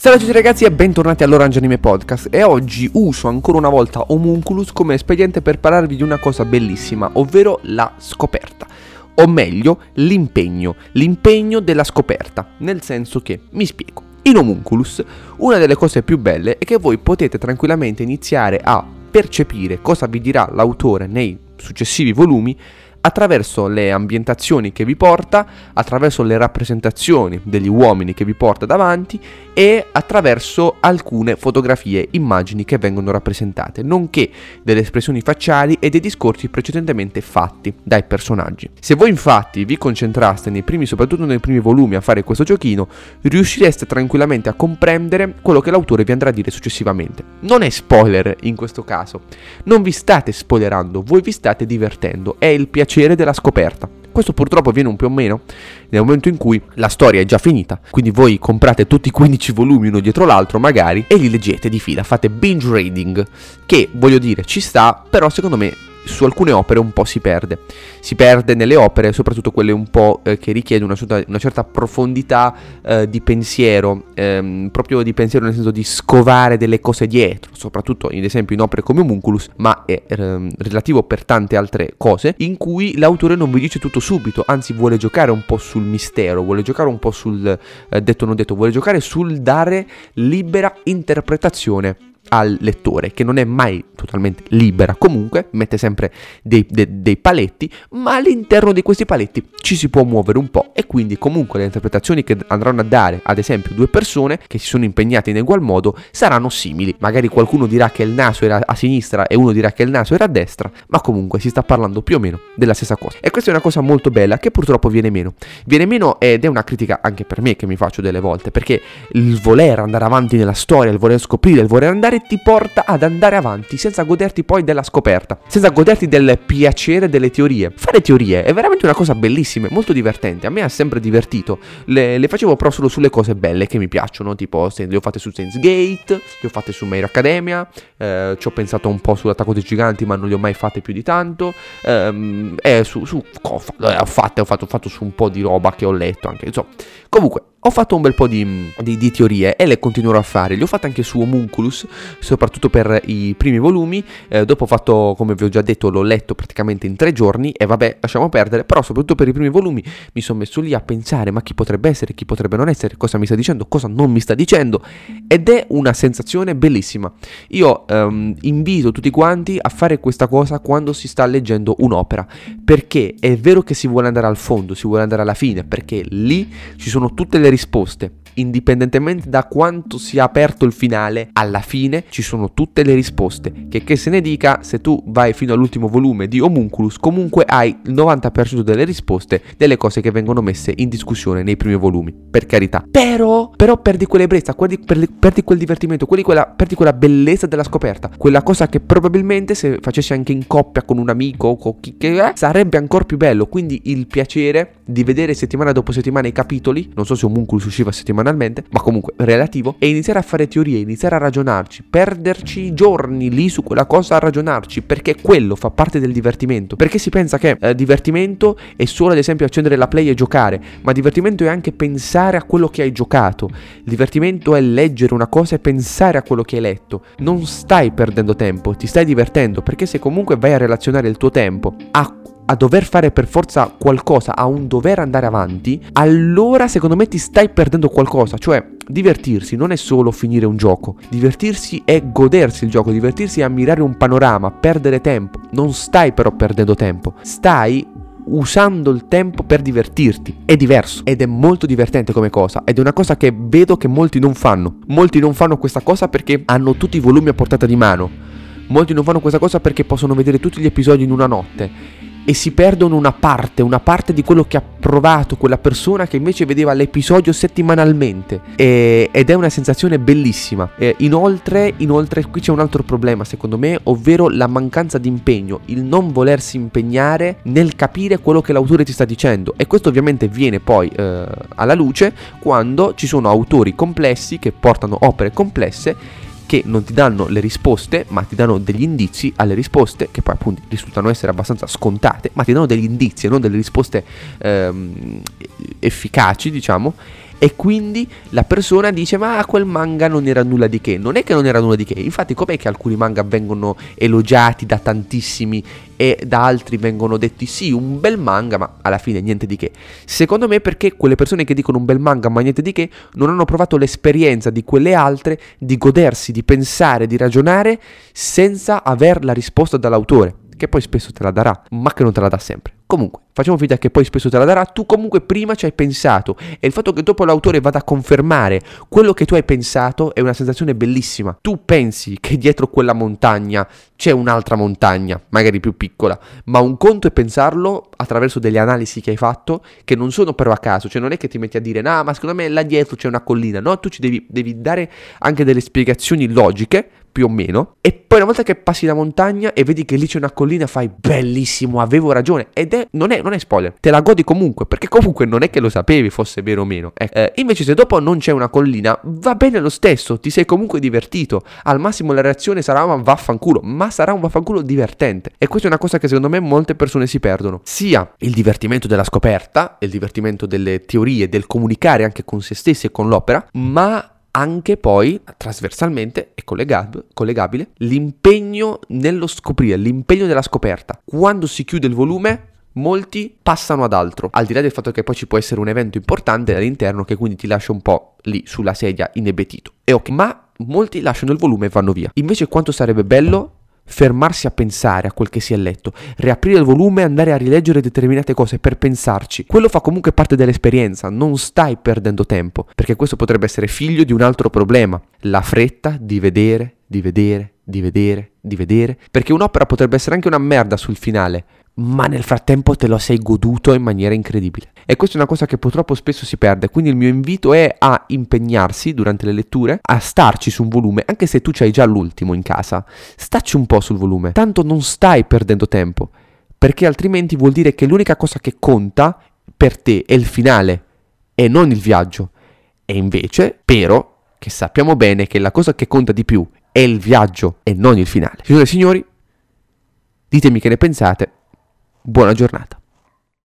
Ciao a tutti ragazzi e bentornati all'Orange Anime Podcast. E oggi uso ancora una volta Homunculus come espediente per parlarvi di una cosa bellissima, ovvero la scoperta. O meglio, l'impegno, l'impegno della scoperta, nel senso che, mi spiego, in Homunculus una delle cose più belle è che voi potete tranquillamente iniziare a percepire cosa vi dirà l'autore nei successivi volumi attraverso le ambientazioni che vi porta, attraverso le rappresentazioni degli uomini che vi porta davanti e attraverso alcune fotografie, immagini che vengono rappresentate, nonché delle espressioni facciali e dei discorsi precedentemente fatti dai personaggi. Se voi infatti vi concentraste nei primi, soprattutto nei primi volumi a fare questo giochino, riuscireste tranquillamente a comprendere quello che l'autore vi andrà a dire successivamente. Non è spoiler in questo caso, non vi state spoilerando, voi vi state divertendo, è il piacere piacere della scoperta. Questo purtroppo avviene un più o meno nel momento in cui la storia è già finita, quindi voi comprate tutti i 15 volumi uno dietro l'altro magari e li leggete di fila, fate binge reading, che voglio dire ci sta, però secondo me su alcune opere un po' si perde. Si perde nelle opere, soprattutto quelle un po' eh, che richiedono una, una, certa profondità eh, di pensiero, ehm, proprio di pensiero nel senso di scovare delle cose dietro, soprattutto ad esempio in opere come Homunculus, ma è ehm, relativo per tante altre cose, in cui l'autore non vi dice tutto subito, anzi vuole giocare un po' sul mistero, vuole giocare un po' sul eh, detto non detto, vuole giocare sul dare libera interpretazione al lettore, che non è mai totalmente libera, comunque mette sempre dei, de, dei, paletti, ma all'interno di questi paletti ci si può muovere un po' e quindi comunque le interpretazioni che andranno a dare, ad esempio, due persone che si sono impegnate in egual modo saranno simili. Magari qualcuno dirà che il naso era a sinistra e uno dirà che il naso era a destra, ma comunque si sta parlando più o meno della stessa cosa. E questa è una cosa molto bella che purtroppo viene meno. Viene meno ed è una critica anche per me che mi faccio delle volte, perché il voler andare avanti nella storia, il voler scoprire, il voler andare ti porta ad andare avanti senza goderti poi della scoperta, senza goderti del piacere delle teorie. Fare teorie è veramente una cosa bellissima, molto divertente. A me ha sempre divertito. Le, le facevo però solo sulle cose belle che mi piacciono, tipo le ho fatte su Saints Gate, le ho fatte su Mail Academia, eh, ci ho pensato un po' sull'attacco dei giganti, ma non le ho mai fatte più di tanto. Ehm, e su, su ho, fatto, ho, fatto, ho fatto su un po' di roba che ho letto anche, insomma. Comunque, ho fatto un bel po' di, di, di, teorie e le continuerò a fare. Le ho fatte anche su Homunculus, soprattutto per i primi volumi. Eh, dopo ho fatto, come vi ho già detto, l'ho letto praticamente in tre giorni e vabbè, lasciamo perdere. Però soprattutto per i primi volumi mi sono messo lì a pensare, ma chi potrebbe essere, chi potrebbe non essere, cosa mi sta dicendo, cosa non mi sta dicendo. Ed è una sensazione bellissima. Io ehm, invito tutti quanti a fare questa cosa quando si sta leggendo un'opera. Perché è vero che si vuole andare al fondo, si vuole andare alla fine, perché lì ci sono tutte le risposte risposte. Indipendentemente da quanto sia aperto il finale, alla fine ci sono tutte le risposte. Che, che se ne dica, se tu vai fino all'ultimo volume di Homunculus, comunque hai il 90% delle risposte delle cose che vengono messe in discussione nei primi volumi. Per carità. Però, però perdi quell'ebbrezza, perdi, perdi, quel divertimento, quella, perdi quella bellezza della scoperta. Quella cosa che probabilmente se facessi anche in coppia con un amico o con chi che è, sarebbe ancora più bello. Quindi il piacere di vedere settimana dopo settimana i capitoli, non so se Homunculus usciva settimanalmente, ma comunque relativo, e iniziare a fare teorie, iniziare a ragionarci, perderci giorni lì su quella cosa a ragionarci, perché quello fa parte del divertimento. Perché si pensa che eh, divertimento è solo ad esempio accendere la play e giocare, ma divertimento è anche pensare a quello che hai giocato. Il divertimento è leggere una cosa e pensare a quello che hai letto. Non stai perdendo tempo, ti stai divertendo, perché se comunque vai a relazionare il tuo tempo a a dover fare per forza qualcosa, a un dover andare avanti, allora secondo me ti stai perdendo qualcosa. Cioè, divertirsi non è solo finire un gioco, divertirsi è godersi il gioco, divertirsi è ammirare un panorama, perdere tempo. Non stai però perdendo tempo, stai usando il tempo per divertirti. È diverso ed è molto divertente come cosa ed è una cosa che vedo che molti non fanno. Molti non fanno questa cosa perché hanno tutti i volumi a portata di mano. Molti non fanno questa cosa perché possono vedere tutti gli episodi in una notte e si perdono una parte, una parte di quello che ha provato quella persona che invece vedeva l'episodio settimanalmente e, ed è una sensazione bellissima. E inoltre, inoltre qui c'è un altro problema secondo me, ovvero la mancanza di impegno, il non volersi impegnare nel capire quello che l'autore ti sta dicendo e questo ovviamente viene poi eh, alla luce quando ci sono autori complessi che portano opere complesse che non ti danno le risposte, ma ti danno degli indizi alle risposte, che poi appunto risultano essere abbastanza scontate, ma ti danno degli indizi e non delle risposte ehm, efficaci, diciamo, E quindi la persona dice ma quel manga non era nulla di che. Non è che non era nulla di che, infatti com'è che alcuni manga vengono elogiati da tantissimi e da altri vengono detti sì, un bel manga, ma alla fine niente di che. Secondo me perché quelle persone che dicono un bel manga ma niente di che non hanno provato l'esperienza di quelle altre di godersi, di pensare, di ragionare senza aver la risposta dall'autore che poi spesso te la darà, ma che non te la dà sempre. Comunque, facciamo finta che poi spesso te la darà, tu comunque prima ci hai pensato e il fatto che dopo l'autore vada a confermare quello che tu hai pensato è una sensazione bellissima. Tu pensi che dietro quella montagna c'è un'altra montagna, magari più piccola, ma un conto è pensarlo attraverso delle analisi che hai fatto che non sono però a caso, cioè non è che ti metti a dire no, ma secondo me là dietro c'è una collina, no, tu ci devi, devi dare anche delle spiegazioni logiche più o meno. E poi una volta che passi la montagna e vedi che lì c'è una collina, fai bellissimo, avevo ragione. Ed è, non è, non è spoiler, te la godi comunque, perché comunque non è che lo sapevi fosse vero o meno. Eh, eh, invece se dopo non c'è una collina, va bene lo stesso, ti sei comunque divertito. Al massimo la reazione sarà un vaffanculo, ma sarà un vaffanculo divertente. E questa è una cosa che secondo me molte persone si perdono. Sia il divertimento della scoperta, il divertimento delle teorie, del comunicare anche con se stessi e con l'opera, ma anche poi trasversalmente e collegab- collegabile l'impegno nello scoprire, l'impegno della scoperta. Quando si chiude il volume, molti passano ad altro, al di là del fatto che poi ci può essere un evento importante all'interno che quindi ti lascia un po' lì sulla sedia inebetito. E ok, ma molti lasciano il volume e vanno via. Invece quanto sarebbe bello fermarsi a pensare a quel che si è letto, riaprire il volume e andare a rileggere determinate cose per pensarci. Quello fa comunque parte dell'esperienza, non stai perdendo tempo, perché questo potrebbe essere figlio di un altro problema, la fretta di vedere, di vedere, di vedere, di vedere, perché un'opera potrebbe essere anche una merda sul finale, ma nel frattempo te lo sei goduto in maniera incredibile. E questa è una cosa che purtroppo spesso si perde, quindi il mio invito è a impegnarsi durante le letture, a starci su un volume, anche se tu c'hai già l'ultimo in casa, stacci un po' sul volume, tanto non stai perdendo tempo, perché altrimenti vuol dire che l'unica cosa che conta per te è il finale e non il viaggio. E invece, però, che sappiamo bene che la cosa che conta di più è il viaggio e non il finale. Signore e signori, ditemi che ne pensate Buona giornata.